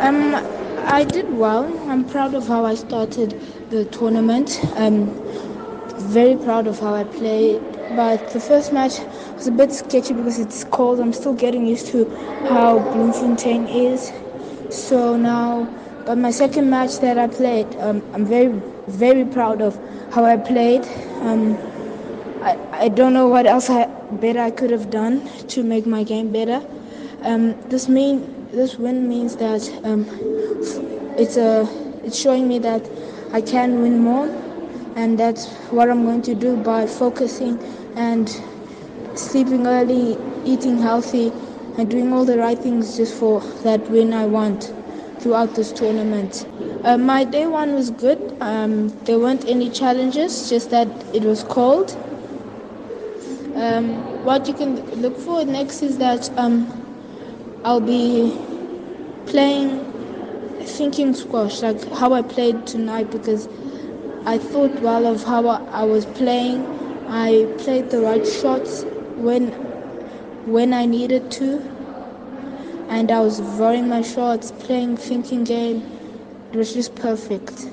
Um, I did well. I'm proud of how I started the tournament. Um, very proud of how I played. But the first match was a bit sketchy because it's cold. I'm still getting used to how Bloemfontein is. So now, but my second match that I played, um, I'm very, very proud of how I played. Um, I, I don't know what else I, better I could have done to make my game better. Um, this mean this win means that um, it's a it's showing me that I can win more, and that's what I'm going to do by focusing and sleeping early, eating healthy, and doing all the right things just for that win I want throughout this tournament. Uh, my day one was good. Um, there weren't any challenges, just that it was cold. Um, what you can look for next is that um, I'll be playing thinking squash, like how I played tonight, because I thought well of how I was playing. I played the right shots when when I needed to, and I was varying my shots, playing thinking game. It was just perfect.